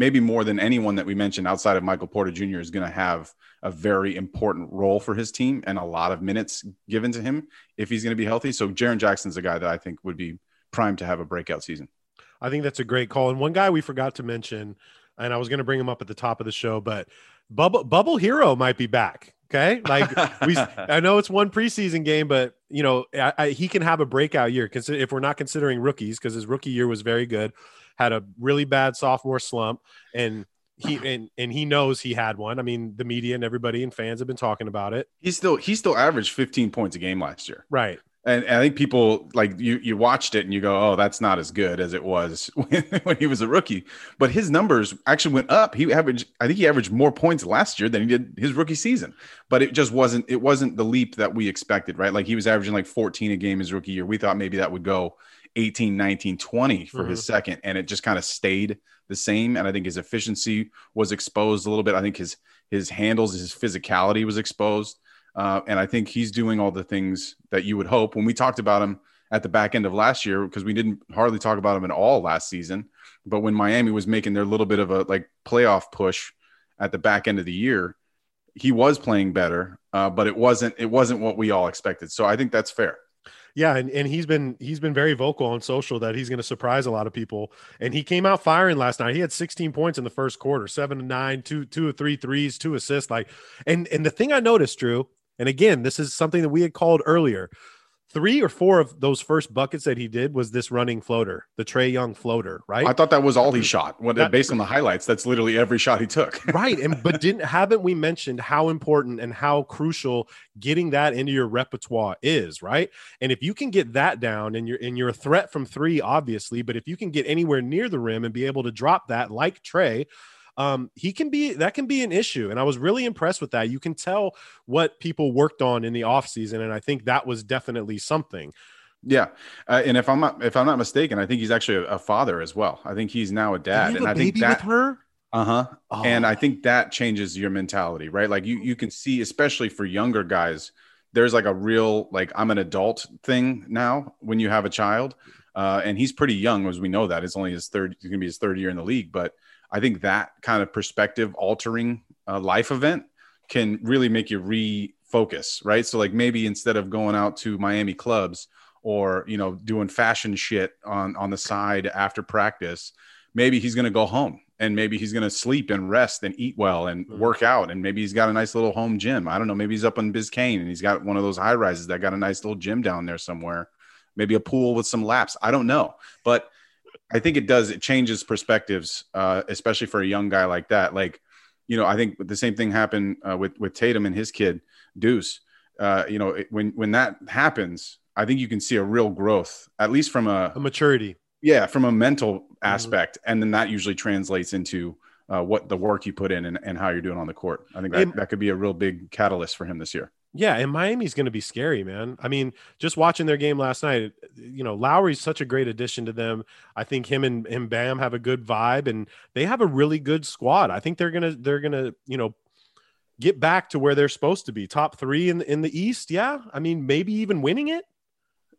maybe more than anyone that we mentioned outside of Michael Porter Jr., is going to have a very important role for his team and a lot of minutes given to him if he's going to be healthy. So Jaren Jackson's a guy that I think would be primed to have a breakout season. I think that's a great call. And one guy we forgot to mention, and I was going to bring him up at the top of the show, but Bubble Bubble Herro might be back. Okay, like we, I know it's one preseason game, but you know I, I, he can have a breakout year. Because if we're not considering rookies, because his rookie year was very good, had a really bad sophomore slump, and he and and he knows he had one. I mean, the media and everybody and fans have been talking about it. He still he still averaged 15 points a game last year. Right. And, and I think people like you you watched it and you go, oh, that's not as good as it was when, when he was a rookie. But his numbers actually went up. He averaged, I think he averaged more points last year than he did his rookie season. But it just wasn't it wasn't the leap that we expected, right? Like he was averaging like 14 a game his rookie year. We thought maybe that would go 18, 19, 20 for mm-hmm. his second, and it just kind of stayed the same. And I think his efficiency was exposed a little bit. I think his his handles, his physicality was exposed. Uh, and I think he's doing all the things that you would hope. When we talked about him at the back end of last year, because we didn't hardly talk about him at all last season, but when Miami was making their little bit of a like playoff push at the back end of the year, he was playing better, uh, but it wasn't it wasn't what we all expected. So I think that's fair. Yeah, and, and he's been he's been very vocal on social that he's going to surprise a lot of people. And he came out firing last night. He had 16 points in the first quarter, seven to nine, two two or three threes, two assists. Like, and and the thing I noticed, Drew, and again, this is something that we had called earlier three or four of those first buckets that he did was this running floater, the Trae Young floater, right? I thought that was all he shot. When that, based on the highlights, that's literally every shot he took. right. And but didn't haven't we mentioned how important and how crucial getting that into your repertoire is, right? And if you can get that down and you're and you're a threat from three, obviously, but if you can get anywhere near the rim and be able to drop that like Trae, um, he can be that can be an issue. And I was really impressed with that. You can tell what people worked on in the offseason, and I think that was definitely something. Yeah, uh, and if I'm not if I'm not mistaken, I think he's actually a, a father as well. I think he's now a dad, and I think that her. Uh huh. Oh. And I think that changes your mentality, right? Like you you can see, especially for younger guys, there's like a real like I'm an adult thing now when you have a child, uh, and he's pretty young as we know that it's only his third. He's gonna be his third year in the league, but I think that kind of perspective altering uh, life event can really make you refocus, right? So like maybe instead of going out to Miami clubs or you know doing fashion shit on on the side after practice, maybe he's going to go home and maybe he's going to sleep and rest and eat well and mm-hmm. work out and maybe he's got a nice little home gym. I don't know, maybe he's up on Biscayne and he's got one of those high rises that got a nice little gym down there somewhere. Maybe a pool with some laps. I don't know, but I think it does. It changes perspectives, uh, especially for a young guy like that. Like, you know, I think the same thing happened uh, with with Tatum and his kid Deuce. Uh, you know, it, when when that happens, I think you can see a real growth, at least from a, a maturity. Yeah, from a mental mm-hmm. aspect, mm-hmm. and then that usually translates into uh, what the work you put in and, and how you're doing on the court. I think that, it, that could be a real big catalyst for him this year. Yeah, and Miami's going to be scary, man. I mean, just watching their game last night, you know, Lowry's such a great addition to them. I think him and him Bam have a good vibe, and they have a really good squad. I think they're gonna they're gonna you know get back to where they're supposed to be, top three in in the East. Yeah, I mean, maybe even winning it.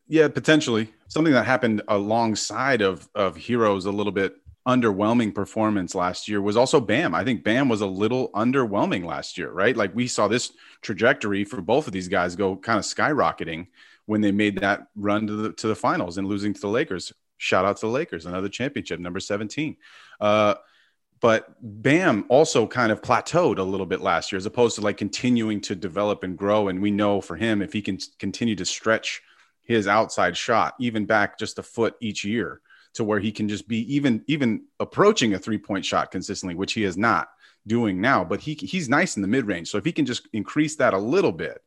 Yeah, potentially something that happened alongside of of Herro's a little bit underwhelming performance last year was also Bam. I think Bam was a little underwhelming last year, right? Like we saw this trajectory for both of these guys go kind of skyrocketing when they made that run to the to the finals and losing to the Lakers. Shout out to the Lakers, another championship, number 17. Uh, but Bam also kind of plateaued a little bit last year, as opposed to like continuing to develop and grow. And we know for him, if he can continue to stretch his outside shot, even back just a foot each year, to where he can just be even even approaching a three point shot consistently, which he is not doing now. But he he's nice in the mid range, so if he can just increase that a little bit,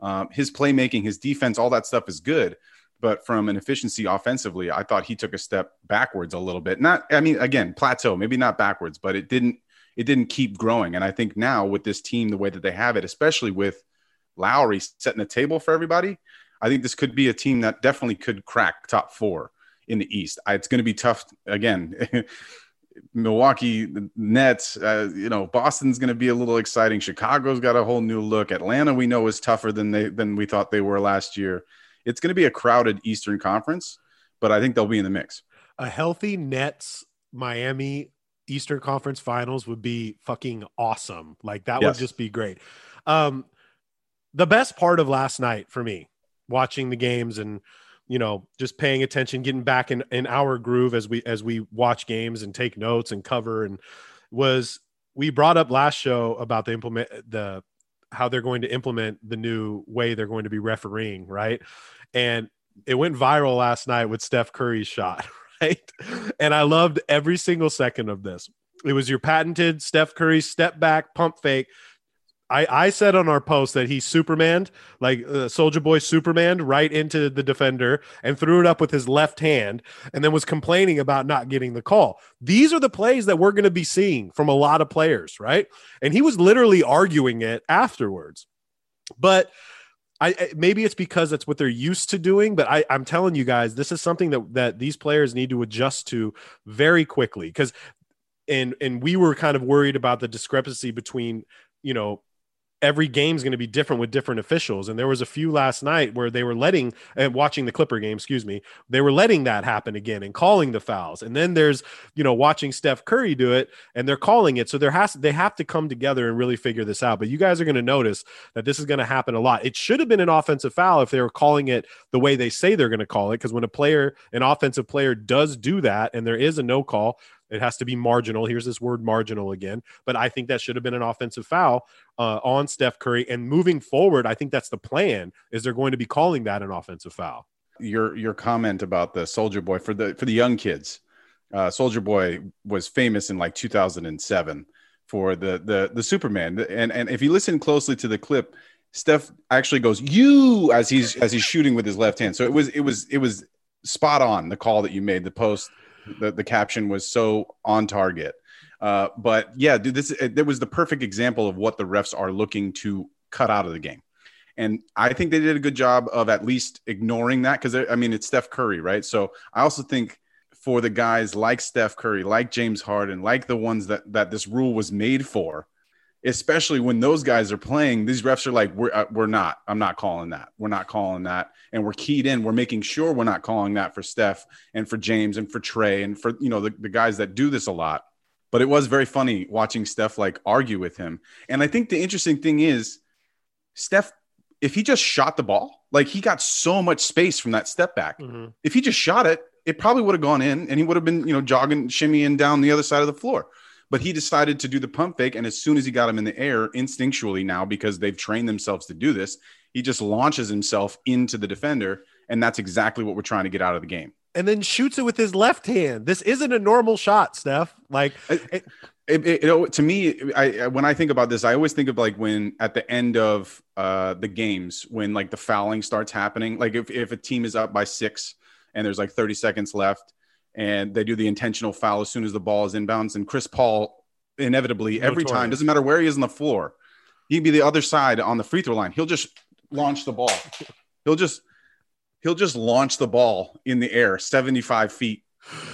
um, his playmaking, his defense, all that stuff is good. But from an efficiency offensively, I thought he took a step backwards a little bit. Not, I mean, again, plateau, maybe not backwards, but it didn't it didn't keep growing. And I think now with this team, the way that they have it, especially with Lowry setting the table for everybody, I think this could be a team that definitely could crack top four in the East. It's going to be tough again. Milwaukee Nets, uh, you know, Boston's going to be a little exciting. Chicago's got a whole new look. Atlanta, we know, is tougher than they than we thought they were last year. It's going to be a crowded Eastern Conference, but I think they'll be in the mix. A healthy Nets Miami Eastern Conference Finals would be fucking awesome. Like that yes. would just be great. Um, the best part of last night for me, watching the games and you know just paying attention getting back in, in our groove as we as we watch games and take notes and cover and was we brought up last show about the implement the how they're going to implement the new way they're going to be refereeing, right? And it went viral last night with Steph Curry's shot, right? And I loved every single second of this. It was your patented Steph Curry step back pump fake I, I said on our post that he Supermaned, like uh, Soldier Boy Supermaned, right into the defender and threw it up with his left hand and then was complaining about not getting the call. These are the plays that we're going to be seeing from a lot of players, right? And he was literally arguing it afterwards. But I maybe it's because that's what they're used to doing, but I, I'm telling you guys, this is something that that these players need to adjust to very quickly because and and we were kind of worried about the discrepancy between you know every game's going to be different with different officials. And there was a few last night where they were letting and watching the Clipper game, excuse me, they were letting that happen again and calling the fouls. And then there's, you know, watching Steph Curry do it and they're calling it. So there has they have to come together and really figure this out. But you guys are going to notice that this is going to happen a lot. It should have been an offensive foul if they were calling it the way they say they're going to call it. Because when a player, an offensive player does do that and there is a no call, it has to be marginal. Here's this word marginal again. But I think that should have been an offensive foul uh, on Steph Curry. And moving forward, I think that's the plan. Is they're going to be calling that an offensive foul. Your your comment about the Soldier Boy for the for the young kids, uh, Soldier Boy was famous in like 2007 for the the the Superman. And and if you listen closely to the clip, Steph actually goes you as he's as he's shooting with his left hand. So it was it was it was spot on the call that you made the post the, the caption was so on target. Uh, but yeah, dude, this it, was the perfect example of what the refs are looking to cut out of the game. And I think they did a good job of at least ignoring that because I mean it's Steph Curry, right? So I also think for the guys like Steph Curry, like James Harden, like the ones that that this rule was made for, especially when those guys are playing, these refs are like, we're, uh, we're not, I'm not calling that. We're not calling that. And we're keyed in. We're making sure we're not calling that for Steph and for James and for Trae and for, you know, the, the guys that do this a lot. But it was very funny watching Steph like argue with him. And I think the interesting thing is Steph, if he just shot the ball, like he got so much space from that step back. Mm-hmm. If he just shot it, it probably would have gone in and he would have been, you know, jogging, shimmying down the other side of the floor. But he decided to do the pump fake. And as soon as he got him in the air, instinctually now, because they've trained themselves to do this, he just launches himself into the defender. And that's exactly what we're trying to get out of the game. And then shoots it with his left hand. This isn't a normal shot, Steph. Like, it, it, it, know, to me, I when I think about this, I always think of like when at the end of uh, the games, when like the fouling starts happening. Like if if a team is up by six and there's like 30 seconds left, and they do the intentional foul as soon as the ball is inbounds. And Chris Paul, inevitably, every time, doesn't matter where he is on the floor, he'd be the other side on the free throw line. He'll just launch the ball. He'll just he'll just launch the ball in the air, seventy five feet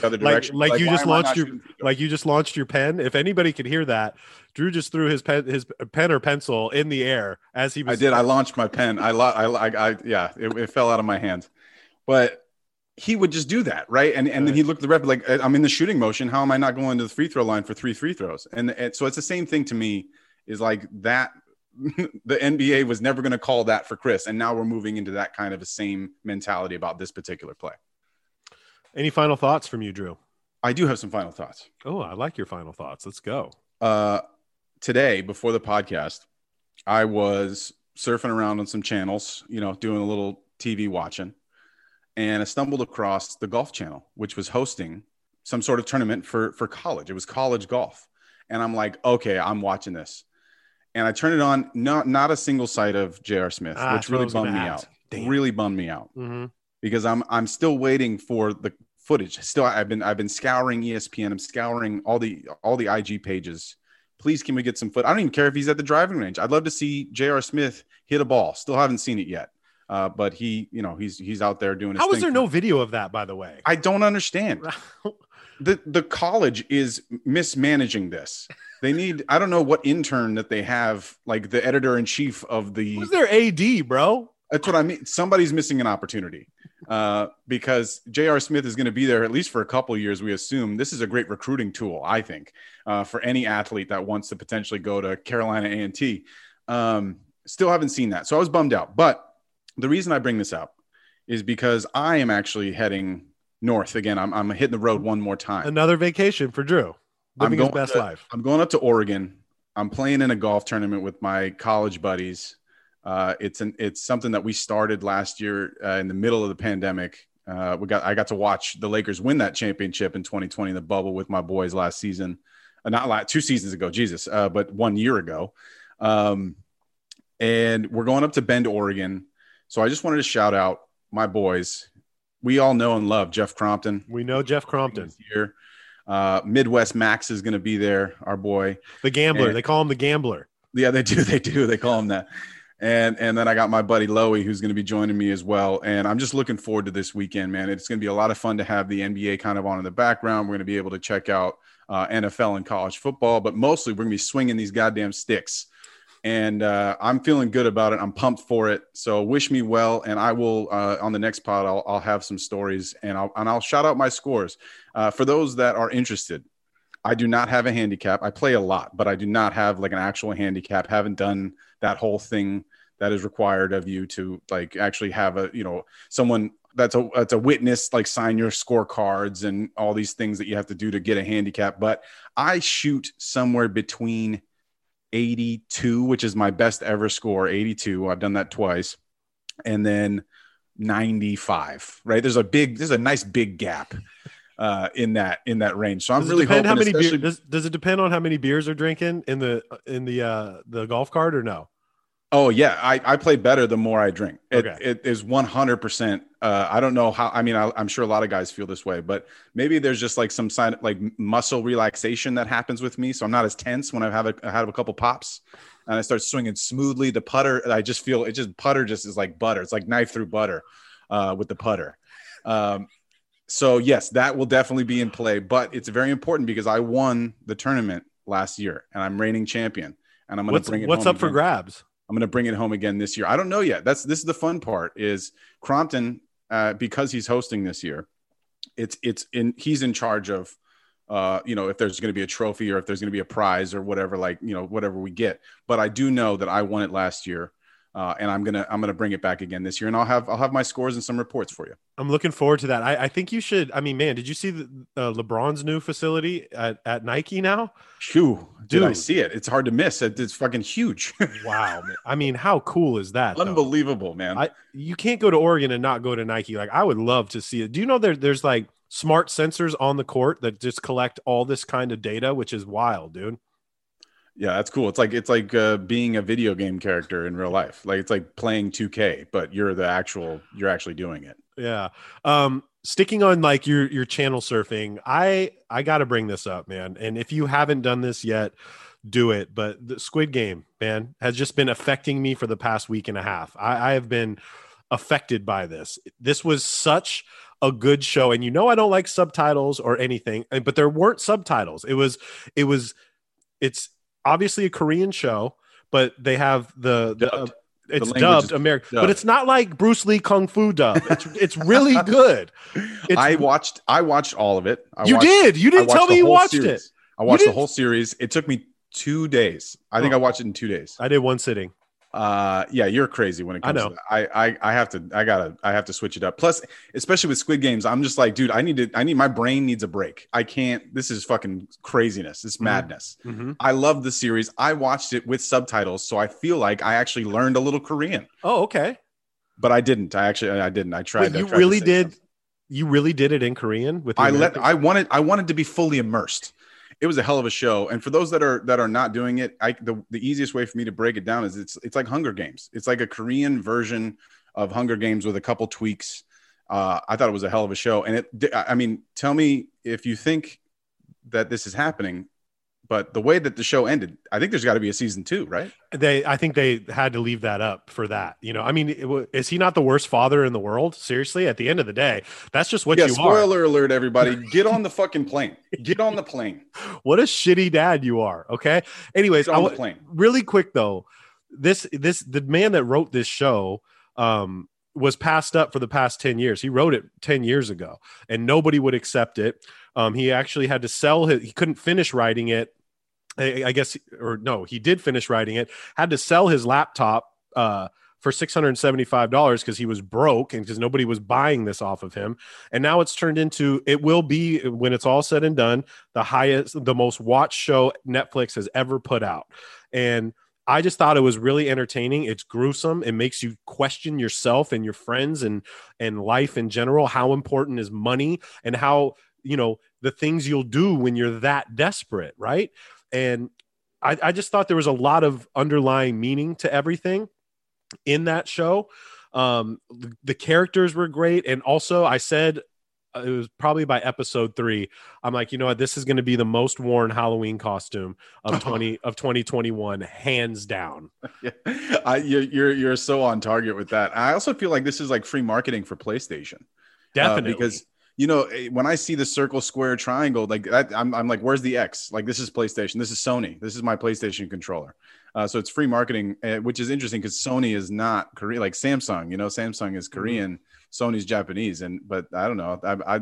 the other direction. Like, like, like you just launched your like you just launched your pen. If anybody could hear that, Drew just threw his pen his pen or pencil in the air as he was. I did. I launched my pen. I I, I, I yeah. It, it fell out of my hand, but he would just do that, right? And and then he looked at the ref like, I'm in the shooting motion. How am I not going to the free throw line for three free throws? And, and so it's the same thing to me. Is like that. the NBA was never going to call that for Chris, and now we're moving into that kind of a same mentality about this particular play. Any final thoughts from you, Drew? I do have some final thoughts. Oh, I like your final thoughts. Let's go. Uh, today, before the podcast, I was surfing around on some channels, you know, doing a little TV watching and I stumbled across the Golf Channel, which was hosting some sort of tournament for for college. It was college golf, and I'm like, okay, I'm watching this, and I turn it on. Not not a single sight of J.R. Smith, ah, which really bummed me out. Damn. Really bummed me out mm-hmm. because I'm I'm still waiting for the footage. Still, I've been I've been scouring ESPN. I'm scouring all the all the IG pages. Please, can we get some foot? I don't even care if he's at the driving range. I'd love to see J.R. Smith hit a ball. Still haven't seen it yet. Uh, but he, you know, he's he's out there doing. His how is there no video of that, by the way? I don't understand. the The college is mismanaging this. They need. I don't know what intern that they have, like the editor in chief of the. Who's their AD, bro? That's what I mean. Somebody's missing an opportunity uh, because J.R. Smith is going to be there at least for a couple years. We assume this is a great recruiting tool, I think, uh, for any athlete that wants to potentially go to Carolina A and T. Um, still haven't seen that, so I was bummed out. But the reason I bring this up is because I am actually heading north again. I'm, I'm hitting the road one more time. Another vacation for Drew. Living his best to, life. I'm going up to Oregon I'm playing in a golf tournament with my college buddies. Uh, it's an it's something that we started last year uh, in the middle of the pandemic. Uh, we got I got to watch the Lakers win that championship in 2020 in the bubble with my boys last season, uh, not like two seasons ago, Jesus, uh, but one year ago. Um, and we're going up to Bend, Oregon. So I just wanted to shout out my boys. We all know and love Jeff Crompton. We know Jeff Crompton here. Uh, Midwest Max is going to be there, our boy, the gambler. And, they call him the gambler. Yeah, they do. They do. They call him that. And and then I got my buddy Loey who's going to be joining me as well. And I'm just looking forward to this weekend, man. It's going to be a lot of fun to have the NBA kind of on in the background. We're going to be able to check out uh, NFL and college football, but mostly we're going to be swinging these goddamn sticks and uh, I'm feeling good about it. I'm pumped for it. So wish me well, and I will uh, on the next pod. I'll, I'll have some stories, and I'll and I'll shout out my scores uh, for those that are interested. I do not have a handicap. I play a lot, but I do not have like an actual handicap. Haven't done that whole thing that is required of you to like actually have a you know someone that's a that's a witness like sign your scorecards and all these things that you have to do to get a handicap. But I shoot somewhere between 82, which is my best ever score, 82. I've done that twice. And then 95, right? There's a big, there's a nice big gap uh, in that in that range. So I'm does really hoping. How many beer, does, does it depend on how many beers are drinking in the in the uh, the golf cart or no? Oh yeah, I, I play better the more I drink. It, okay. it is 100. Uh, I don't know how. I mean, I, am sure a lot of guys feel this way, but maybe there's just like some sign like muscle relaxation that happens with me, so I'm not as tense when I have a, I have a couple pops, and I start swinging smoothly. The putter, I just feel it. Just putter just is like butter. It's like knife through butter uh, with the putter. Um, so yes, that will definitely be in play, but it's very important because I won the tournament last year and I'm reigning champion, and I'm going to bring it. What's up again. for grabs? I'm going to bring it home again this year. I don't know yet. That's this is the fun part is Crompton uh, because he's hosting this year. It's it's in he's in charge of uh, you know if there's going to be a trophy or if there's going to be a prize or whatever like you know whatever we get. But I do know that I won it last year uh, and I'm gonna I'm gonna bring it back again this year, and I'll have I'll have my scores and some reports for you. I'm looking forward to that. I, I think you should. I mean, man, did you see the, uh, LeBron's new facility at, at Nike now? Shoo, did I see it? It's hard to miss. It's fucking huge. wow, man. I mean, how cool is that? Unbelievable, though? man. I, you can't go to Oregon and not go to Nike. Like, I would love to see it. Do you know there there's like smart sensors on the court that just collect all this kind of data, which is wild, dude. Yeah, that's cool. It's like it's like uh, being a video game character in real life. Like it's like playing 2K, but you're the actual you're actually doing it. Yeah. Um sticking on like your your channel surfing, I I got to bring this up, man. And if you haven't done this yet, do it. But the Squid Game, man, has just been affecting me for the past week and a half. I, I have been affected by this. This was such a good show, and you know I don't like subtitles or anything, but there weren't subtitles. It was it was it's obviously a Korean show, but they have the, the uh, it's the dubbed American, but it's not like Bruce Lee Kung Fu dub. It's it's really good. It's, I watched I watched all of it. I you watched, did. You didn't tell me you watched series. it. I watched the whole series. It took me two days. I think oh. I watched it in two days. I did one sitting. Uh, yeah, you're crazy when it comes. I know. To that. I, I I have to. I gotta. I have to switch it up. Plus, especially with Squid Games, I'm just like, dude, I need to. I need my brain needs a break. I can't. This is fucking craziness. This mm-hmm. madness. Mm-hmm. I love the series. I watched it with subtitles, so I feel like I actually learned a little Korean. Oh, okay. But I didn't. I actually. I didn't. I tried. Wait, you tried really did. Something. You really did it in Korean with. I let. I wanted. I wanted to be fully immersed it was a hell of a show. And for those that are that are not doing it, I the, the easiest way for me to break it down is it's it's like Hunger Games. It's like a Korean version of Hunger Games with a couple tweaks. Uh, I thought it was a hell of a show. And it, I mean, tell me if you think that this is happening but the way that the show ended, I think there's got to be a season two, right? They, I think they had to leave that up for that. You know, I mean, it, is he not the worst father in the world? Seriously, at the end of the day, that's just what yeah, you spoiler are. Spoiler alert, everybody, get on the fucking plane. Get on the plane. what a shitty dad you are. Okay. Anyways, on I, the plane. Really quick though, this this the man that wrote this show um was passed up for the past 10 years. He wrote it 10 years ago and nobody would accept it. Um, he actually had to sell his, he couldn't finish writing it I, I guess, or no, he did finish writing it, had to sell his laptop uh, for $675 because he was broke and because nobody was buying this off of him. And now it's turned into it will be when it's all said and done, the highest, the most watched show Netflix has ever put out. And I just thought it was really entertaining. It's gruesome. It makes you question yourself and your friends and and life in general. How important is money and how you know the things you'll do when you're that desperate, right? And I, I just thought there was a lot of underlying meaning to everything in that show. Um, the, the characters were great, and also I said uh, it was probably by episode three. I'm like, you know what? This is going to be the most worn Halloween costume of twenty of 2021, hands down. yeah. I, you're, you're you're so on target with that. I also feel like this is like free marketing for PlayStation. Definitely, uh, because you know eh, when I see the circle, square, triangle, like that, I'm I'm like, where's the X? Like this is PlayStation. This is Sony. This is my PlayStation controller. Uh, so it's free marketing, uh, which is interesting because Sony is not Korean, like Samsung. You know, Samsung is mm-hmm. Korean, mm-hmm. Sony's Japanese, and but I don't know. I, I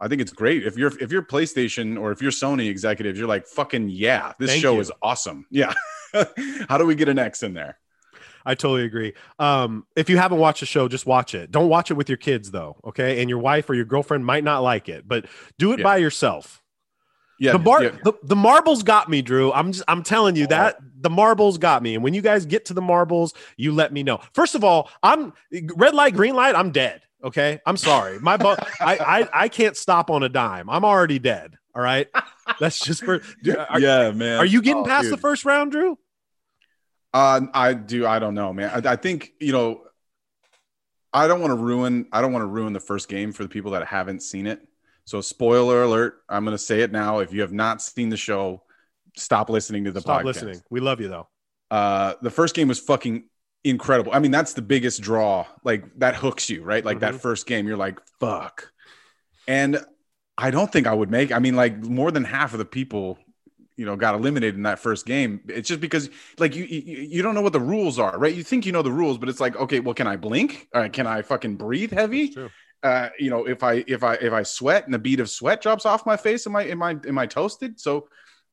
I think it's great if you're if you're PlayStation or if you're Sony executives, you're like fucking yeah, this Thank show you. is awesome. Yeah, how do we get an X in there? I totally agree. Um, if you haven't watched the show, just watch it. Don't watch it with your kids though, okay? And your wife or your girlfriend might not like it, but do it yeah. by yourself. Yeah, the bar, yeah. the, the marbles got me, Drew. I'm just, I'm telling you oh. that the marbles got me. And when you guys get to the marbles, you let me know. First of all, I'm red light, green light. I'm dead. Okay, I'm sorry. My bu- I, I I can't stop on a dime. I'm already dead. All right, that's just for. Dude, are, yeah, man. Are you getting oh, past dude. the first round, Drew? Uh, I do. I don't know, man. I, I think you know. I don't want to ruin. I don't want to ruin the first game for the people that haven't seen it. So, spoiler alert, I'm going to say it now. If you have not seen the show, stop listening to the stop podcast. listening. We love you though. Uh, the first game was fucking incredible. I mean, that's the biggest draw. Like that hooks you, right? Like mm-hmm. that first game, you're like, fuck. And I don't think I would make. I mean, like more than half of the people, you know, got eliminated in that first game. It's just because, like, you you, you don't know what the rules are, right? You think you know the rules, but it's like, okay, well, can I blink? Or can I fucking breathe heavy? uh, you know, if I if I if I sweat and the bead of sweat drops off my face, am I am I am I toasted? So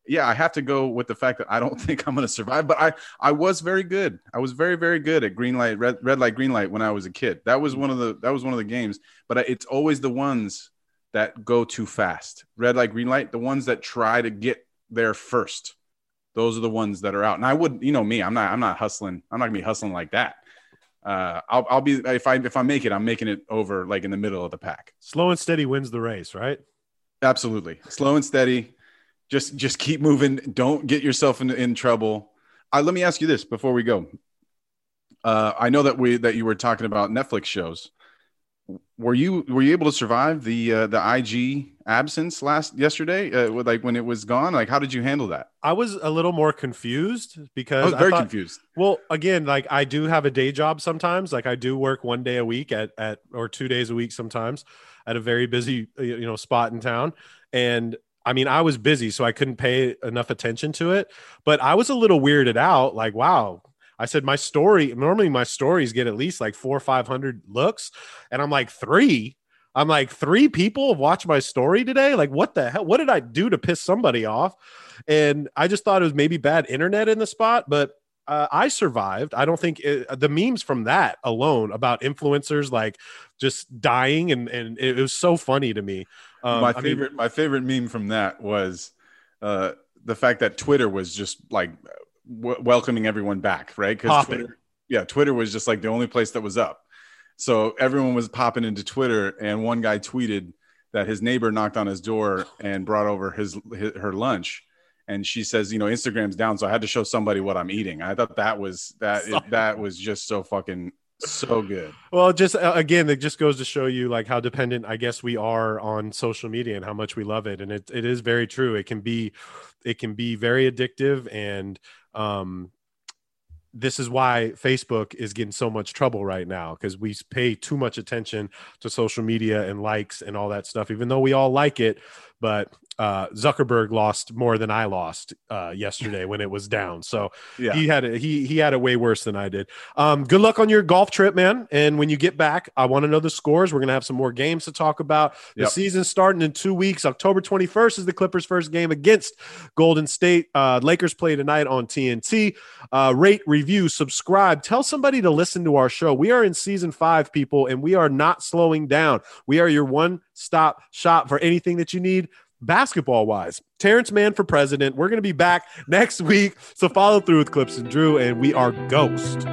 yeah, I have to go with the fact that I don't think I'm going to survive. But I I was very good. I was very very good at green light, red red light, green light when I was a kid. That was one of the that was one of the games. But it's always the ones that go too fast. Red light, green light. The ones that try to get there first. Those are the ones that are out. And I would, you know, me. I'm not. I'm not hustling. I'm not gonna be hustling like that uh, I'll, I'll be if I if I make it, I'm making it over like in the middle of the pack. Slow and steady wins the race, right? Absolutely, slow and steady. Just just keep moving. Don't get yourself in, in trouble. Uh, let me ask you this before we go. Uh, I know that we that you were talking about Netflix shows were you were you able to survive the uh, the IG absence last yesterday? Uh, with, like when it was gone, like how did you handle that? I was a little more confused because I was very I thought, confused. Well, again, like I do have a day job sometimes. Like I do work one day a week at at or two days a week sometimes at a very busy you know spot in town, and I mean, I was busy, so I couldn't pay enough attention to it. But I was a little weirded out. Like, wow, I said my story normally my stories get at least like four or five hundred looks, and I'm like three. I'm like three people have watched my story today. Like what the hell? What did I do to piss somebody off? And I just thought it was maybe bad internet in the spot, but uh, I survived. I don't think it, the memes from that alone about influencers like just dying and and it, was so funny to me. Um, my favorite I mean, my favorite meme from that was uh, the fact that Twitter was just like w- welcoming everyone back, right? Because Twitter, yeah, Twitter was just like the only place that was up. So everyone was popping into Twitter, and one guy tweeted that his neighbor knocked on his door and brought over his, his her lunch and she says, you know, Instagram's down, so I had to show somebody what I'm eating. I thought that was that that was just so fucking so good. Well, just uh, again, it just goes to show you like how dependent I guess we are on social media and how much we love it, and it it is very true. It can be it can be very addictive and um, this is why Facebook is getting so much trouble right now because we pay too much attention to social media and likes and all that stuff, even though we all like it. But uh, Zuckerberg lost more than I lost uh, yesterday when it was down. So yeah. he had it. He he had it way worse than I did. Um, good luck on your golf trip, man. And when you get back, I want to know the scores. We're gonna have some more games to talk about. The yep. season starting in two weeks. October 21st is the Clippers' first game against Golden State. Uh, Lakers play tonight on TNT. Uh, rate, review, subscribe. Tell somebody to listen to our show. We are in season five, people, and we are not slowing down. We are your one stop shop for anything that you need basketball wise. Terance Mann for president. We're going to be back next week. So follow through with Clipps and Drew, and we are Ghost.